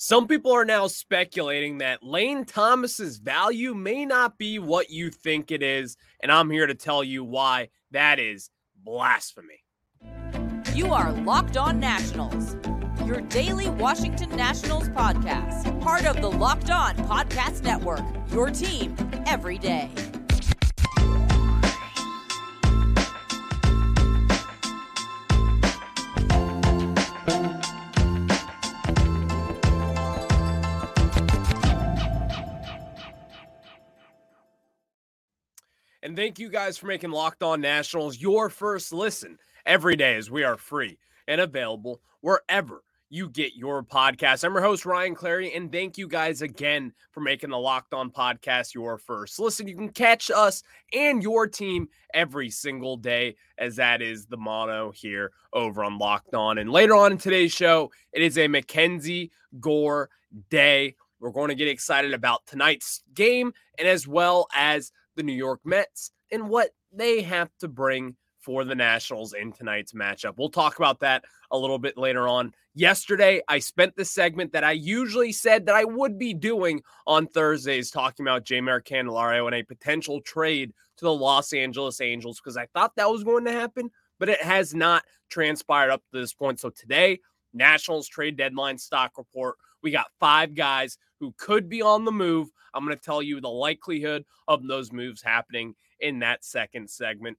Some people are now speculating that Lane Thomas's value may not be what you think it is, and I'm here to tell you why that is blasphemy. You are Locked On Nationals, your daily Washington Nationals podcast, part of the Locked On Podcast Network, your team every day. Thank you guys for making Locked On Nationals your first listen every day as we are free and available wherever you get your podcast. I'm your host, Ryan Clary, and thank you guys again for making the Locked On podcast your first. Listen, you can catch us and your team every single day, as that is the motto here over on Locked On. And later on in today's show, it is a Mackenzie Gore day. We're going to get excited about tonight's game and as well as the New York Mets and what they have to bring for the Nationals in tonight's matchup. We'll talk about that a little bit later on. Yesterday, I spent the segment that I usually said that I would be doing on Thursdays, talking about Jeimer Candelario and a potential trade to the Los Angeles Angels because I thought that was going to happen, but it has not transpired up to this point. So today, Nationals trade deadline stock report. We got five guys who could be on the move. I'm going to tell you the likelihood of those moves happening in that second segment.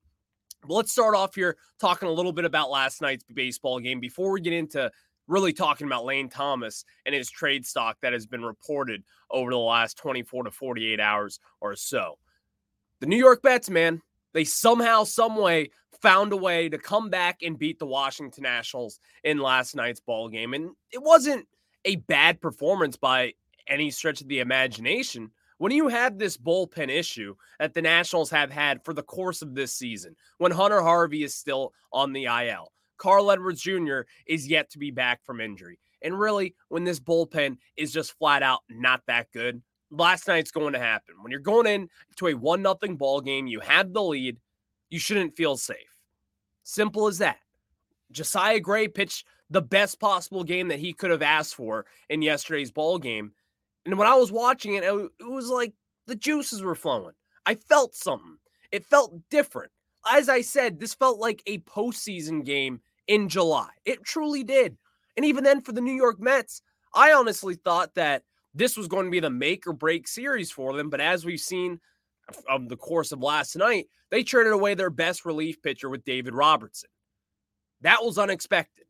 But let's start off here talking a little bit about last night's baseball game before we get into really talking about Lane Thomas and his trade stock that has been reported over the last 24 to 48 hours or so. The New York Mets, man, they somehow, someway found a way to come back and beat the Washington Nationals in last night's ball game. And it wasn't a bad performance by any stretch of the imagination when you have this bullpen issue that the Nationals have had for the course of this season, when Hunter Harvey is still on the IL, Carl Edwards Jr. is yet to be back from injury. And really, when this bullpen is just flat out not that good, last night's going to happen. When you're going in to a one nothing ball game, you have the lead, you shouldn't feel safe. Simple as that. Josiah Gray pitched the best possible game that he could have asked for in yesterday's ball game. And when I was watching it, it was like the juices were flowing. I felt something. It felt different. As I said, this felt like a postseason game in July. It truly did. And even then, for the New York Mets, I honestly thought that this was going to be the make or break series for them. But as we've seen of the course of last night, they traded away their best relief pitcher with David Robertson. That was unexpected,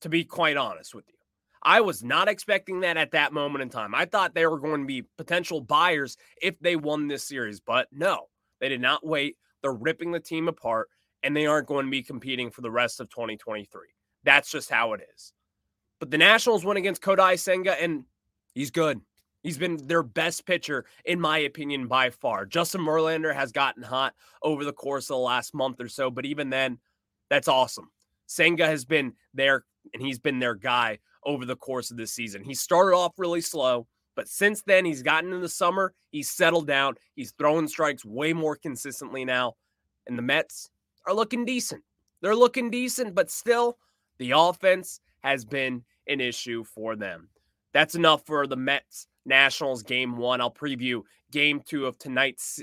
to be quite honest with you. I was not expecting that at that moment in time. I thought they were going to be potential buyers if they won this series, but no, they did not wait. They're ripping the team apart and they aren't going to be competing for the rest of 2023. That's just how it is. But the Nationals went against Kodai Senga and he's good. He's been their best pitcher, in my opinion, by far. Justin Verlander has gotten hot over the course of the last month or so, but even then, that's awesome. Senga has been there and he's been their guy over the course of this season. He started off really slow, but since then, he's gotten in the summer. He's settled down. He's throwing strikes way more consistently now. And the Mets are looking decent. They're looking decent, but still, the offense has been an issue for them. That's enough for the Mets Nationals game one. I'll preview game two of tonight's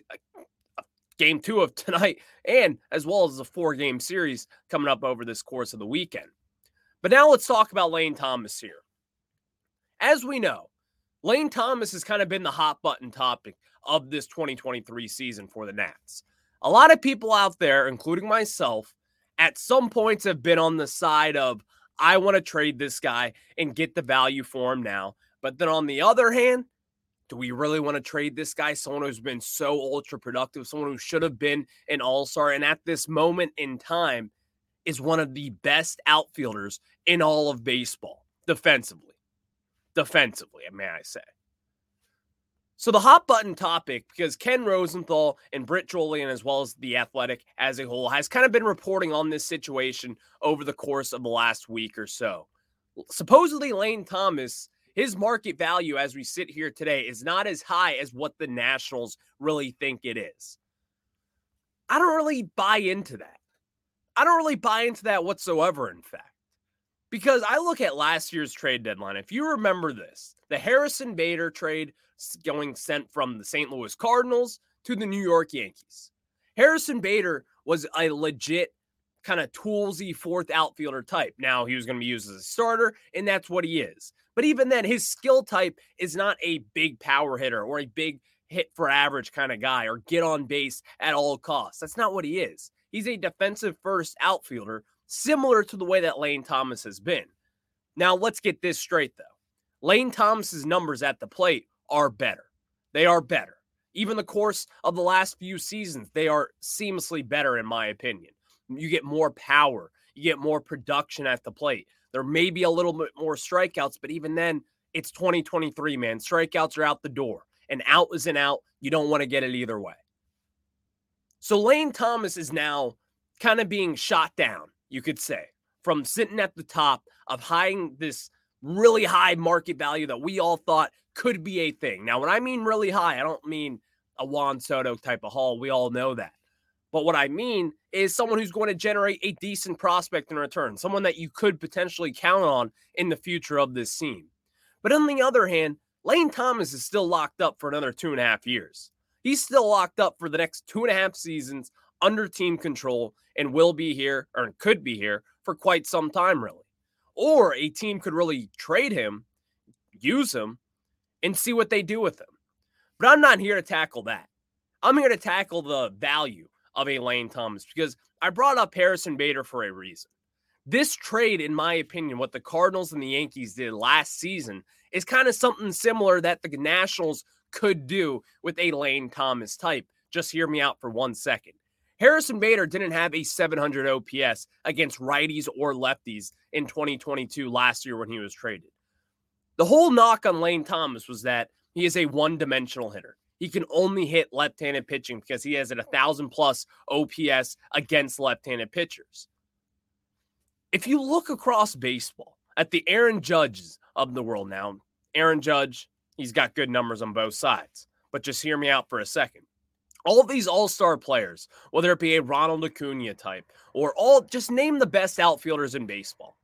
game two of tonight, and as well as the four game series coming up over this course of the weekend. But now let's talk about Lane Thomas here. As we know, Lane Thomas has kind of been the hot button topic of this 2023 season for the Nats. A lot of people out there, including myself, at some points have been on the side of, I want to trade this guy and get the value for him now. But then on the other hand, do we really want to trade this guy? Someone who's been so ultra productive, someone who should have been an all star. And at this moment in time, is one of the best outfielders in all of baseball defensively. Defensively, may I say. So the hot button topic, because Ken Rosenthal and Britt Ghiroli, as well as the Athletic as a whole, has kind of been reporting on this situation over the course of the last week or so. Supposedly, Lane Thomas, his market value as we sit here today is not as high as what the Nationals really think it is. I don't really buy into that. I don't really buy into that whatsoever, in fact. Because I look at last year's trade deadline. If you remember this, the Harrison Bader trade going sent from the St. Louis Cardinals to the New York Yankees. Harrison Bader was a legit kind of toolsy fourth outfielder type. Now he was going to be used as a starter, and that's what he is. But even then, his skill type is not a big power hitter or a big hit for average kind of guy or get on base at all costs. That's not what he is. He's a defensive first outfielder, similar to the way that Lane Thomas has been. Now, let's get this straight though. Lane Thomas's numbers at the plate are better. They are better. Even the course of the last few seasons, they are seamlessly better, in my opinion. You get more power, you get more production at the plate. There may be a little bit more strikeouts, but even then, it's 2023, man. Strikeouts are out the door. and out is an out. You don't want to get it either way. So Lane Thomas is now kind of being shot down, you could say, from sitting at the top of hiding this really high market value that we all thought could be a thing. Now, when I mean really high, I don't mean a Juan Soto type of haul. We all know that. But what I mean is someone who's going to generate a decent prospect in return, someone that you could potentially count on in the future of this team. But on the other hand, Lane Thomas is still locked up for another two and a half years. He's still locked up for the next two and a half seasons under team control and will be here or could be here for quite some time, really. Or a team could really trade him, use him, and see what they do with him. But I'm not here to tackle that. I'm here to tackle the value of a Lane Thomas because I brought up Harrison Bader for a reason. This trade, in my opinion, what the Cardinals and the Yankees did last season is kind of something similar that the Nationals could do with a Lane Thomas type. Just hear me out for one second. Harrison Bader didn't have a 700 OPS against righties or lefties in 2022 last year when he was traded. The whole knock on Lane Thomas was that he is a one dimensional hitter. He can only hit left handed pitching because he has a 1,000 plus OPS against left handed pitchers. If you look across baseball at the Aaron Judges of the world now, Aaron Judge, he's got good numbers on both sides. But just hear me out for a second. All these all-star players, whether it be a Ronald Acuna type or all just name the best outfielders in baseball.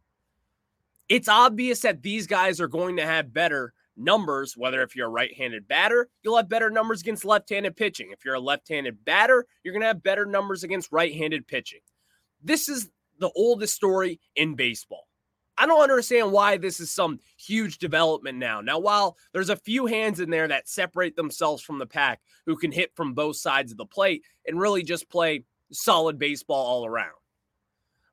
It's obvious that these guys are going to have better numbers, whether if you're a right-handed batter, you'll have better numbers against left-handed pitching. If you're a left-handed batter, you're going to have better numbers against right-handed pitching. This is the oldest story in baseball. I don't understand why this is some huge development now. Now, while there's a few hands in there that separate themselves from the pack who can hit from both sides of the plate and really just play solid baseball all around.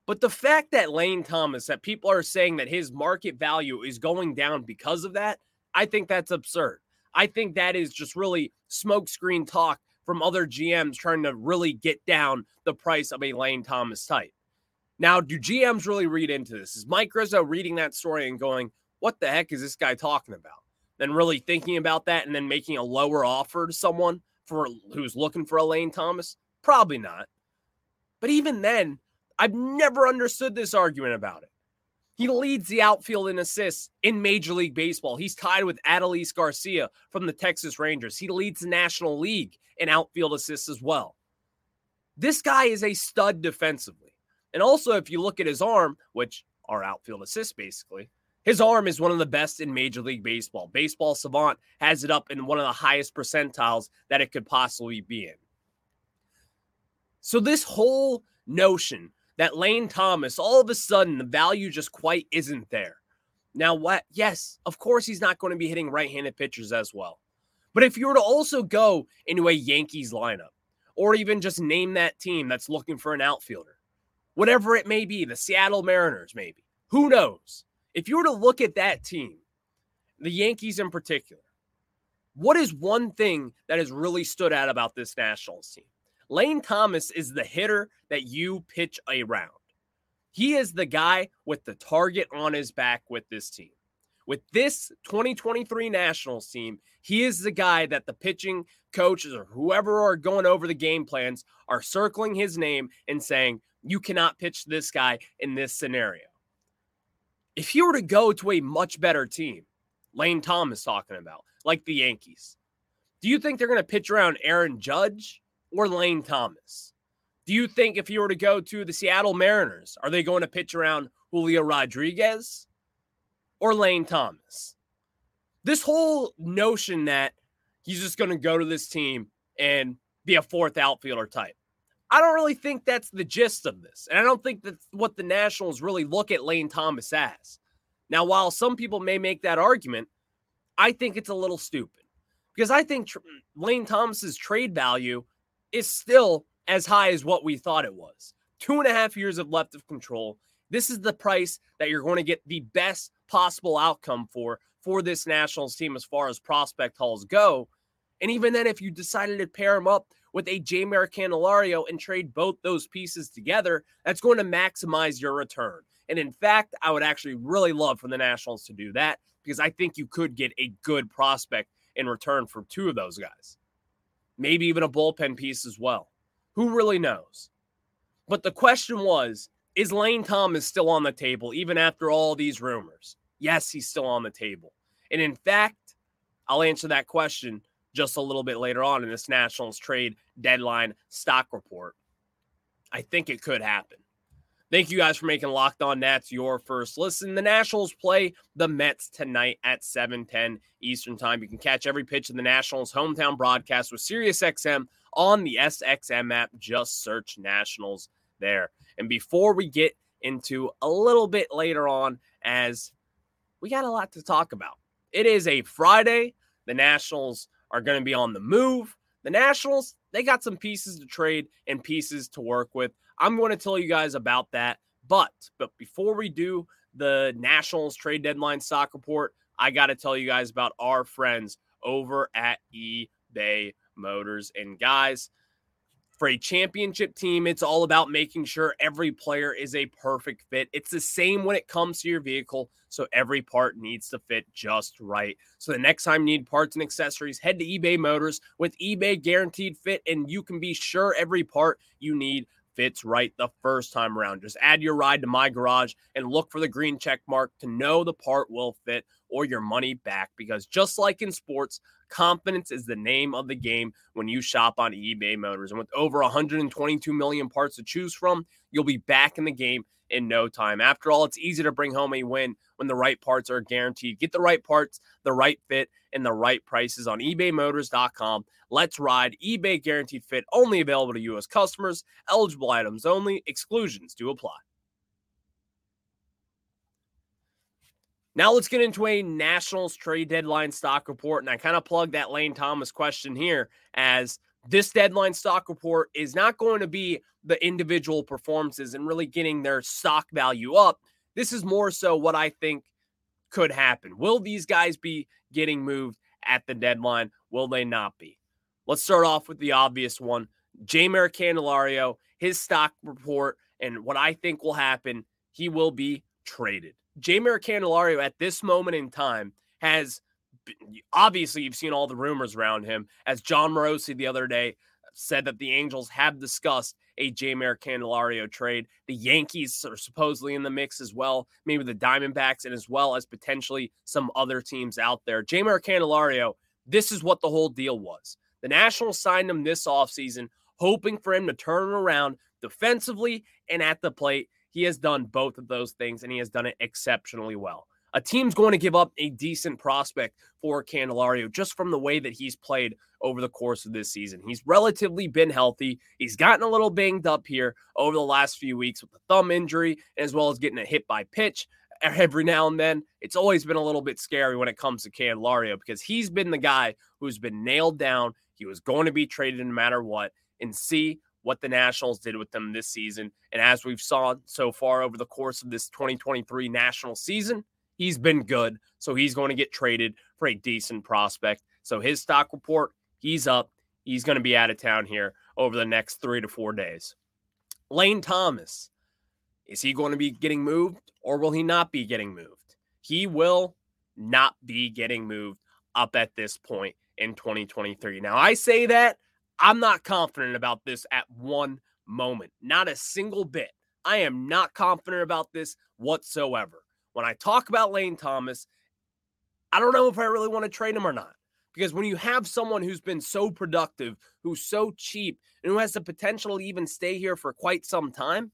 But the fact that Lane Thomas, that people are saying that his market value is going down because of that, I think that's absurd. I think that is just really smokescreen talk from other GMs trying to really get down the price of a Lane Thomas type. Now, do GMs really read into this? Is Mike Rizzo reading that story and going, what the heck is this guy talking about? Then really thinking about that and then making a lower offer to someone for who's looking for a Lane Thomas? Probably not. But even then, I've never understood this argument about it. He leads the outfield in assists in Major League Baseball. He's tied with Adolis Garcia from the Texas Rangers. He leads the National League in outfield assists as well. This guy is a stud defensively. And also, if you look at his arm, which are outfield assists basically, his arm is one of the best in Major League Baseball. Baseball Savant has it up in one of the highest percentiles that it could possibly be in. So, this whole notion that Lane Thomas, all of a sudden, the value just quite isn't there. Now, what? Yes, of course, he's not going to be hitting right handed pitchers as well. But if you were to also go into a Yankees lineup, or even just name that team that's looking for an outfielder, whatever it may be, the Seattle Mariners, maybe. Who knows? If you were to look at that team, the Yankees in particular, what is one thing that has really stood out about this Nationals team? Lane Thomas is the hitter that you pitch around. He is the guy with the target on his back with this team. With this 2023 Nationals team, he is the guy that the pitching coaches or whoever are going over the game plans are circling his name and saying, you cannot pitch this guy in this scenario. If you were to go to a much better team, Lane Thomas talking about, like the Yankees, do you think they're going to pitch around Aaron Judge or Lane Thomas? Do you think if you were to go to the Seattle Mariners, are they going to pitch around Julio Rodriguez or Lane Thomas. This whole notion that he's just going to go to this team and be a fourth outfielder type. I don't really think that's the gist of this. And I don't think that's what the Nationals really look at Lane Thomas as. Now, while some people may make that argument, I think it's a little stupid because I think tr- Lane Thomas's trade value is still as high as what we thought it was. Two and a half years of left of control. This is the price that you're going to get the best possible outcome for for this Nationals team as far as prospect hauls go. And even then, if you decided to pair him up with a Jeimer Candelario and trade both those pieces together, that's going to maximize your return. And in fact, I would actually really love for the Nationals to do that because I think you could get a good prospect in return for two of those guys. Maybe even a bullpen piece as well. Who really knows? But the question was is Lane Thomas still on the table even after all these rumors? Yes, he's still on the table. And in fact, I'll answer that question just a little bit later on in this Nationals trade deadline stock report. I think it could happen. Thank you guys for making Locked On Nats your first listen. The Nationals play the Mets tonight at 7:10 Eastern Time. You can catch every pitch of the Nationals hometown broadcast with SiriusXM on the SXM app. Just search Nationals there. And before we get into a little bit later on, as we got a lot to talk about. It is a Friday. The Nationals are going to be on the move. The Nationals, they got some pieces to trade and pieces to work with. I'm going to tell you guys about that. But but before we do the Nationals trade deadline stock report, I got to tell you guys about our friends over at eBay Motors. And guys, for a championship team, it's all about making sure every player is a perfect fit. It's the same when it comes to your vehicle. So every part needs to fit just right. So the next time you need parts and accessories, head to eBay Motors with eBay Guaranteed Fit, and you can be sure every part you need fits right the first time around. Just add your ride to my garage and look for the green check mark to know the part will fit or your money back. Because just like in sports, confidence is the name of the game when you shop on eBay Motors. And with over 122 million parts to choose from, you'll be back in the game in no time. After all, it's easy to bring home a win when the right parts are guaranteed. Get the right parts, the right fit, and the right prices on ebaymotors.com. Let's ride eBay guaranteed fit only available to U.S. customers, eligible items only, exclusions do apply. Now let's get into a Nationals trade deadline stock report. And I kind of plugged that Lane Thomas question here as this deadline stock report is not going to be the individual performances and really getting their stock value up. This is more so what I think could happen. Will these guys be getting moved at the deadline? Will they not be? Let's start off with the obvious one. Jeimer Candelario, his stock report, and what I think will happen, he will be traded. Jeimer Candelario at this moment in time has obviously you've seen all the rumors around him. As Jon Morosi the other day said that the Angels have discussed a Jeimer Candelario trade. The Yankees are supposedly in the mix as well, maybe the Diamondbacks, and as well as potentially some other teams out there. Jeimer Candelario, this is what the whole deal was. The Nationals signed him this offseason, hoping for him to turn around defensively and at the plate. He has done both of those things, and he has done it exceptionally well a team's going to give up a decent prospect for Candelario just from the way that he's played over the course of this season. He's relatively been healthy. He's gotten a little banged up here over the last few weeks with the thumb injury, as well as getting a hit by pitch every now and then. It's always been a little bit scary when it comes to Candelario because he's been the guy who's been nailed down. He was going to be traded no matter what. And see what the Nationals did with them this season. And as we've saw so far over the course of this 2023 national season, He's been good. So he's going to get traded for a decent prospect. So his stock report, he's up. He's going to be out of town here over the next three to four days. Lane Thomas, is he going to be getting moved or will he not be getting moved? He will not be getting moved up at this point in 2023. Now, I say that I'm not confident about this at one moment, not a single bit. I am not confident about this whatsoever when I talk about Lane Thomas, I don't know if I really want to trade him or not. Because when you have someone who's been so productive, who's so cheap, and who has the potential to even stay here for quite some time,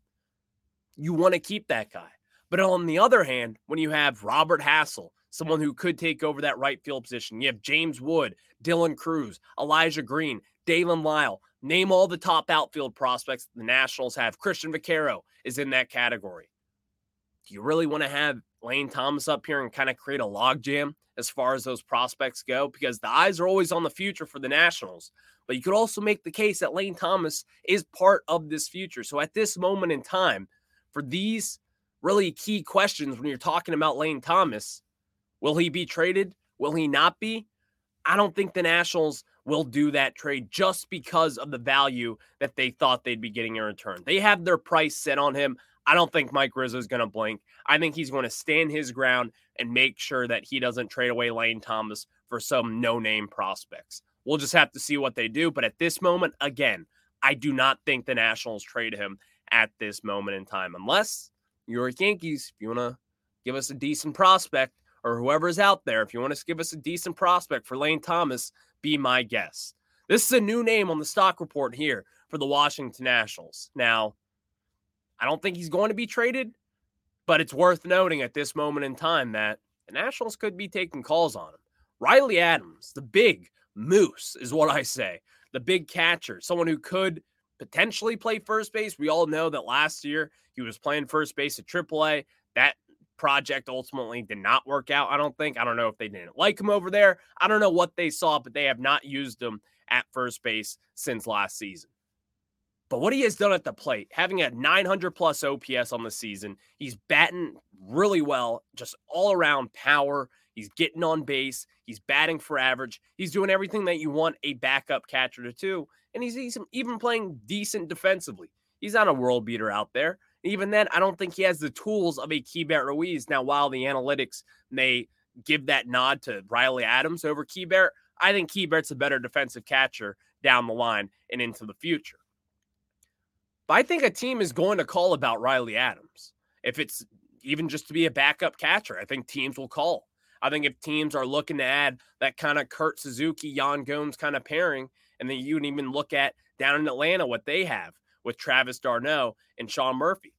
you want to keep that guy. But on the other hand, when you have Robert Hassell, someone who could take over that right field position, you have James Wood, Dylan Crews, Elijah Green, Daylen Lile, name all the top outfield prospects the Nationals have. Cristhian Vaquero is in that category. Do you really want to have Lane Thomas up here and kind of create a logjam as far as those prospects go? Because the eyes are always on the future for the Nationals. But you could also make the case that Lane Thomas is part of this future. So at this moment in time, for these really key questions when you're talking about Lane Thomas, will he be traded? Will he not be? I don't think the Nationals will do that trade just because of the value that they thought they'd be getting in return. They have their price set on him. I don't think Mike Rizzo is going to blink. I think he's going to stand his ground and make sure that he doesn't trade away Lane Thomas for some no name prospects. We'll just have to see what they do. But at this moment, again, I do not think the Nationals trade him at this moment in time, unless you're Yankees. If you want to give us a decent prospect or whoever's out there, if you want to give us a decent prospect for Lane Thomas, be my guest. This is a new name on the stock report here for the Washington Nationals. Now, I don't think he's going to be traded, but it's worth noting at this moment in time that the Nationals could be taking calls on him. Riley Adams, the big moose, is what I say. The big catcher, someone who could potentially play first base. We all know that last year he was playing first base at AAA. That project ultimately did not work out. I don't think. I don't know if they didn't like him over there. I don't know what they saw, but they have not used him at first base since last season. But what he has done at the plate, having a 900 plus OPS on the season, he's batting really well, just all around power. He's getting on base. He's batting for average. He's doing everything that you want a backup catcher to do. And he's even playing decent defensively. He's not a world beater out there. Even then, I don't think he has the tools of a Keibert Ruiz. Now, while the analytics may give that nod to Riley Adams over Keibert, I think Keibert's a better defensive catcher down the line and into the future. But I think a team is going to call about Riley Adams. If it's even just to be a backup catcher, I think teams will call. I think if teams are looking to add that kind of Kurt Suzuki, Yan Gomes kind of pairing, and then you can even look at down in Atlanta what they have with Travis d'Arnaud and Sean Murphy.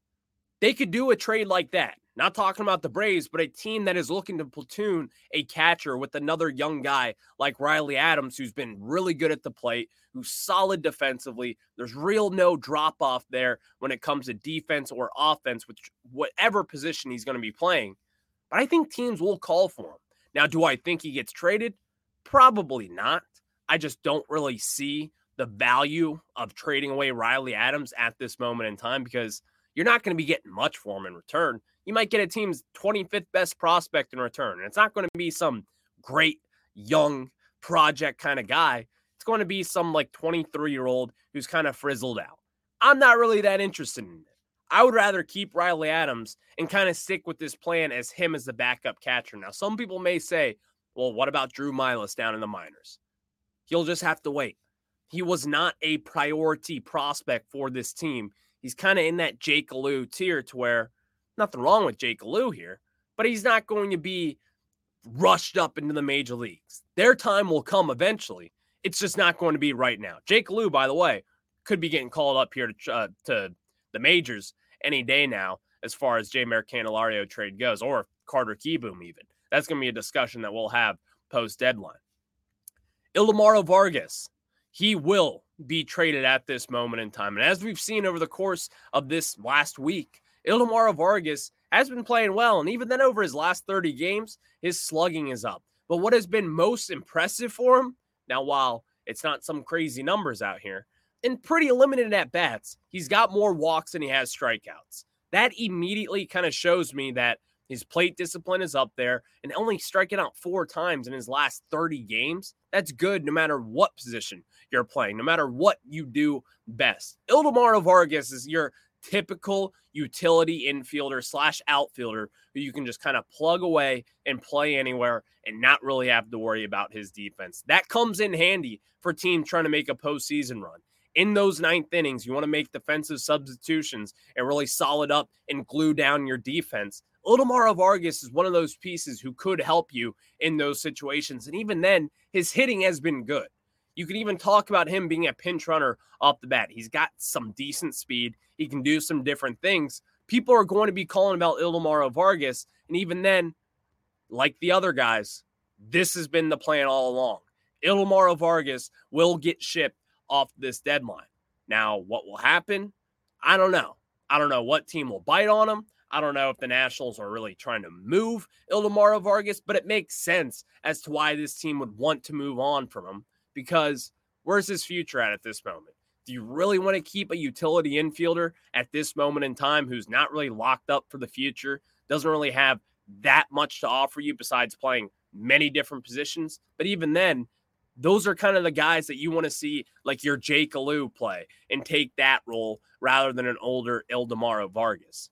They could do a trade like that. Not talking about the Braves, but a team that is looking to platoon a catcher with another young guy like Riley Adams, who's been really good at the plate, who's solid defensively. There's real no drop off there when it comes to defense or offense, which whatever position he's going to be playing. But I think teams will call for him. Now, do I think he gets traded? Probably not. I just don't really see the value of trading away Riley Adams at this moment in time because you're not going to be getting much for him in return you might get a team's 25th best prospect in return. And it's not going to be some great young project kind of guy. It's going to be some like 23 year old who's kind of frizzled out. I'm not really that interested in it. I would rather keep Riley Adams and kind of stick with this plan as him as the backup catcher. Now, some people may say, well, what about Drew Millas down in the minors? He'll just have to wait. He was not a priority prospect for this team. He's kind of in that Jake Alu tier to where Nothing wrong with Jake Alu here, but he's not going to be rushed up into the major leagues. Their time will come eventually. It's just not going to be right now. Jake Alu, by the way, could be getting called up here to uh, to the majors any day now, as far as Jeimer Candelario trade goes, or Carter Kieboom even. That's going to be a discussion that we'll have post deadline. Ildemaro Vargas, he will be traded at this moment in time. And as we've seen over the course of this last week, Ildemaro Vargas has been playing well. And even then, over his last 30 games, his slugging is up. But what has been most impressive for him, now, while it's not some crazy numbers out here, in pretty limited at bats, he's got more walks than he has strikeouts. That immediately kind of shows me that his plate discipline is up there and only striking out four times in his last 30 games. That's good no matter what position you're playing, no matter what you do best. Ildemaro Vargas is your typical utility infielder slash outfielder who you can just kind of plug away and play anywhere and not really have to worry about his defense. That comes in handy for teams trying to make a postseason run. In those ninth innings, you want to make defensive substitutions and really solid up and glue down your defense. Ildemaro Vargas is one of those pieces who could help you in those situations. And even then, his hitting has been good. You can even talk about him being a pinch runner off the bat. He's got some decent speed. He can do some different things. people are going to be calling about Ildemaro Vargas. And even then, like the other guys, this has been the plan all along. Ildemaro Vargas will get shipped off this deadline. Now, what will happen? I don't know. I don't know what team will bite on him. I don't know if the Nationals are really trying to move Ildemaro Vargas, but it makes sense as to why this team would want to move on from him because where's his future at at this moment? Do you really want to keep a utility infielder at this moment in time who's not really locked up for the future, doesn't really have that much to offer you besides playing many different positions? But even then, those are kind of the guys that you want to see, like your Jake Alu play and take that role rather than an older Ildemaro Vargas.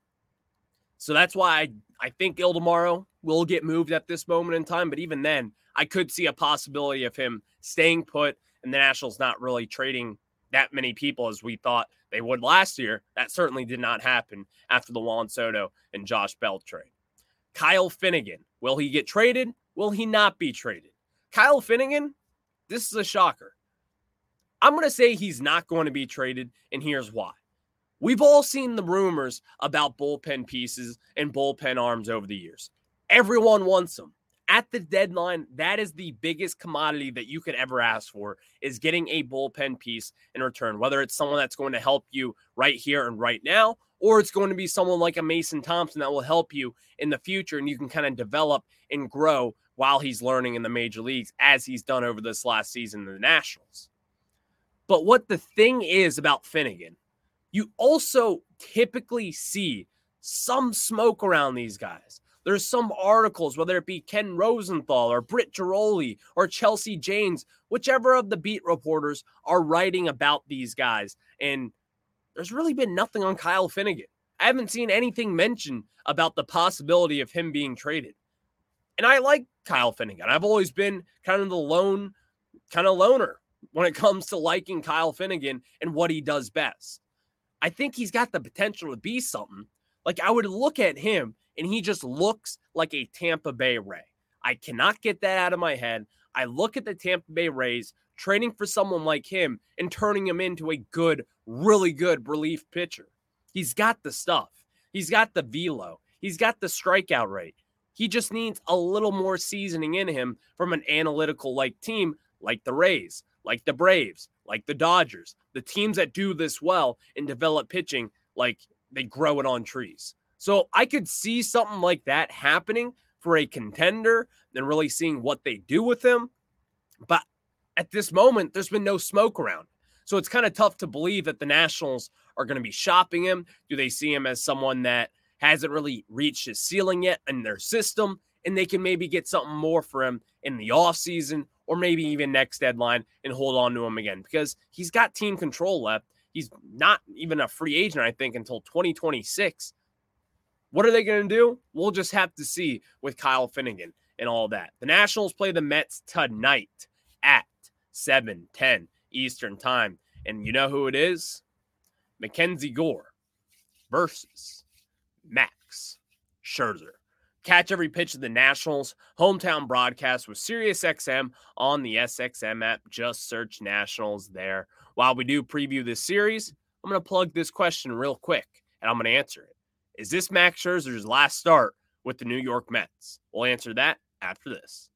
So that's why I, I think Ildemaro will get moved at this moment in time. But even then, I could see a possibility of him staying put and the Nationals not really trading that many people as we thought they would last year. That certainly did not happen after the Juan Soto and Josh Bell trade. Kyle Finnegan, will he get traded? Will he not be traded? Kyle Finnegan, this is a shocker. I'm going to say he's not going to be traded, and here's why. We've all seen the rumors about bullpen pieces and bullpen arms over the years. Everyone wants them. At the deadline, that is the biggest commodity that you could ever ask for is getting a bullpen piece in return, whether it's someone that's going to help you right here and right now, or it's going to be someone like a Mason Thompson that will help you in the future and you can kind of develop and grow while he's learning in the major leagues as he's done over this last season in the Nationals. But what the thing is about Finnegan you also typically see some smoke around these guys. There's some articles, whether it be Ken Rosenthal or Britt Ghiroli or Chelsea Janes, whichever of the beat reporters are writing about these guys. And there's really been nothing on Kyle Finnegan. I haven't seen anything mentioned about the possibility of him being traded. And I like Kyle Finnegan. I've always been kind of the lone, kind of loner when it comes to liking Kyle Finnegan and what he does best. I think he's got the potential to be something. Like I would look at him and he just looks like a Tampa Bay Ray. I cannot get that out of my head. I look at the Tampa Bay Rays trading for someone like him and turning him into a good, really good relief pitcher. He's got the stuff. He's got the velo. He's got the strikeout rate. He just needs a little more seasoning in him from an analytical like team like the Rays, like the Braves, like the Dodgers, the teams that do this well and develop pitching, like they grow it on trees. So I could see something like that happening for a contender and really seeing what they do with him. But at this moment, there's been no smoke around. So it's kind of tough to believe that the Nationals are going to be shopping him. Do they see him as someone that hasn't really reached his ceiling yet in their system? And they can maybe get something more for him in the offseason or maybe even next deadline and hold on to him again because he's got team control left. He's not even a free agent, I think, until 2026. What are they going to do? We'll just have to see with Kyle Finnegan and all that. The Nationals play the Mets tonight at 7 10 Eastern Time. And you know who it is? Mackenzie Gore versus Max Scherzer. Catch every pitch of the Nationals hometown broadcast with SiriusXM on the SXM app. Just search Nationals there. While we do preview this series, I'm going to plug this question real quick and I'm going to answer it. Is this Max Scherzer's last start with the New York Mets? We'll answer that after this.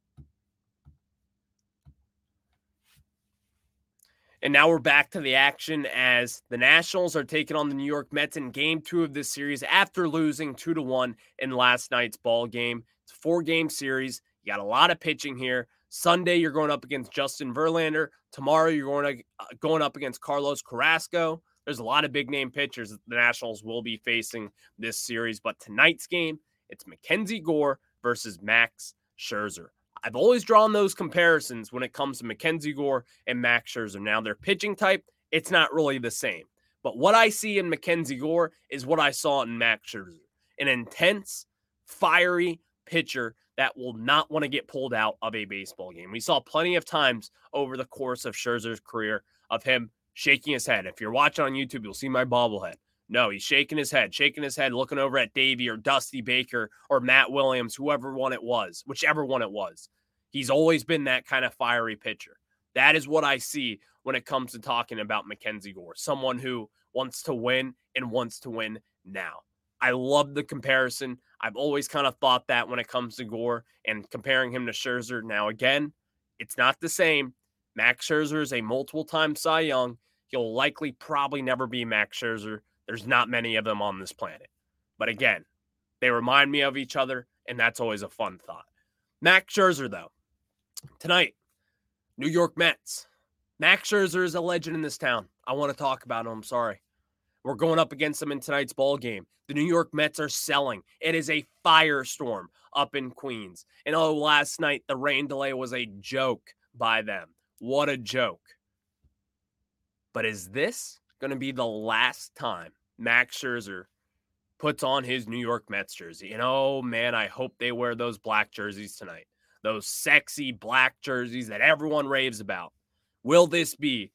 And now we're back to the action as the Nationals are taking on the New York Mets in game two of this series after losing two to one in last night's ball game. It's a four game series. You got a lot of pitching here. Sunday, you're going up against Justin Verlander. Tomorrow, you're going, to, uh, going up against Carlos Carrasco. There's a lot of big name pitchers that the Nationals will be facing this series. But tonight's game, it's Mackenzie Gore versus Max Scherzer. I've always drawn those comparisons when it comes to Mackenzie Gore and Max Scherzer. Now, their pitching type, it's not really the same. But what I see in Mackenzie Gore is what I saw in Max Scherzer an intense, fiery pitcher that will not want to get pulled out of a baseball game. We saw plenty of times over the course of Scherzer's career of him shaking his head. If you're watching on YouTube, you'll see my bobblehead. No, he's shaking his head, shaking his head, looking over at Davey or Dusty Baker or Matt Williams, whoever one it was, whichever one it was. He's always been that kind of fiery pitcher. That is what I see when it comes to talking about Mackenzie Gore, someone who wants to win and wants to win now. I love the comparison. I've always kind of thought that when it comes to Gore and comparing him to Scherzer. Now, again, it's not the same. Max Scherzer is a multiple time Cy Young. He'll likely probably never be Max Scherzer. There's not many of them on this planet. But again, they remind me of each other, and that's always a fun thought. Max Scherzer, though, tonight, New York Mets. Max Scherzer is a legend in this town. I want to talk about him. I'm sorry. We're going up against them in tonight's ball game. The New York Mets are selling. It is a firestorm up in Queens. And oh, last night the rain delay was a joke by them. What a joke. But is this going to be the last time Max Scherzer puts on his New York Mets jersey? And oh man, I hope they wear those black jerseys tonight. Those sexy black jerseys that everyone raves about. Will this be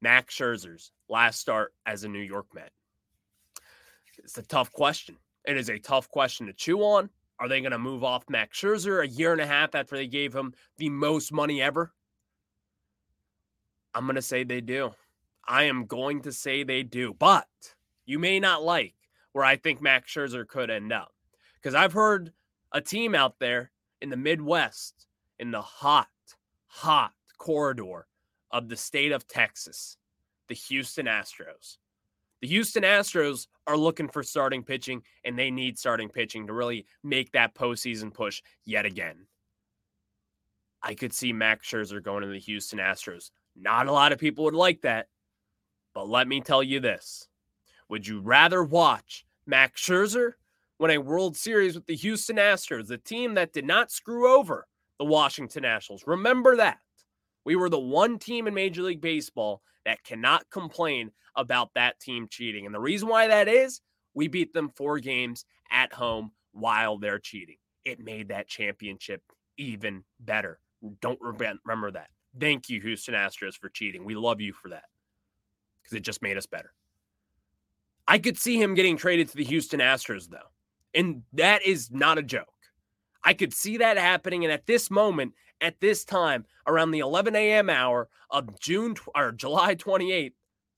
Max Scherzer's last start as a New York Met? It's a tough question. It is a tough question to chew on. Are they going to move off Max Scherzer a year and a half after they gave him the most money ever? I'm going to say they do. I am going to say they do. But you may not like where I think Max Scherzer could end up. Because I've heard a team out there in the Midwest, in the hot, hot corridor of the state of Texas, the Houston Astros. The Houston Astros are looking for starting pitching, and they need starting pitching to really make that postseason push yet again. I could see Max Scherzer going to the Houston Astros. Not a lot of people would like that, but let me tell you this: Would you rather watch Max Scherzer win a World Series with the Houston Astros, the team that did not screw over the Washington Nationals? Remember that. We were the one team in Major League Baseball that cannot complain about that team cheating. And the reason why that is, we beat them four games at home while they're cheating. It made that championship even better. Don't remember that. Thank you, Houston Astros, for cheating. We love you for that because it just made us better. I could see him getting traded to the Houston Astros, though. And that is not a joke. I could see that happening. And at this moment, at this time, around the 11 a.m. hour of June or July 28th,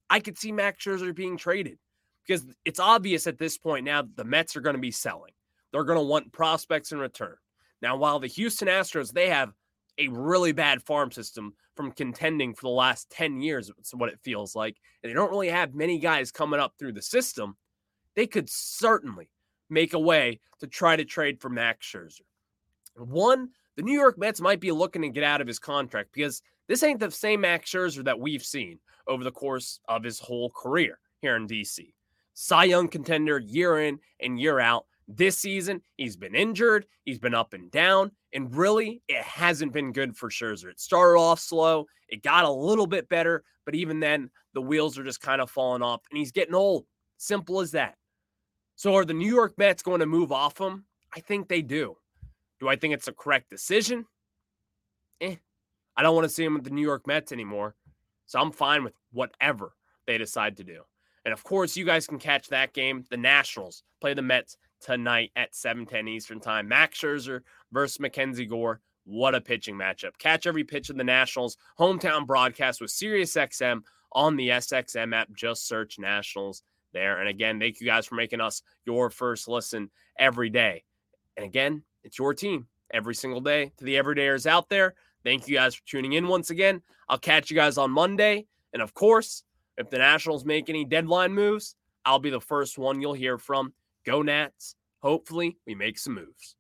I could see Max Scherzer being traded because it's obvious at this point now the Mets are going to be selling. They're going to want prospects in return. Now, while the Houston Astros, they have a really bad farm system from contending for the last 10 years, it's what it feels like, and they don't really have many guys coming up through the system, they could certainly make a way to try to trade for Max Scherzer. One, the New York Mets might be looking to get out of his contract because this ain't the same Max Scherzer that we've seen over the course of his whole career here in DC. Cy Young contender year in and year out. This season, he's been injured, he's been up and down, and really, it hasn't been good for Scherzer. It started off slow, it got a little bit better, but even then, the wheels are just kind of falling off, and he's getting old. Simple as that. So, are the New York Mets going to move off him? I think they do. Do I think it's a correct decision? Eh. I don't want to see him with the New York Mets anymore. So I'm fine with whatever they decide to do. And of course, you guys can catch that game. The Nationals play the Mets tonight at 7:10 Eastern Time. Max Scherzer versus Mackenzie Gore. What a pitching matchup. Catch every pitch of the Nationals hometown broadcast with SiriusXM on the SXM app. Just search Nationals there. And again, thank you guys for making us your first listen every day. And again, it's your team every single day. To the everydayers out there, thank you guys for tuning in once again. I'll catch you guys on Monday. And of course, if the Nationals make any deadline moves, I'll be the first one you'll hear from. Go Nats. Hopefully, we make some moves.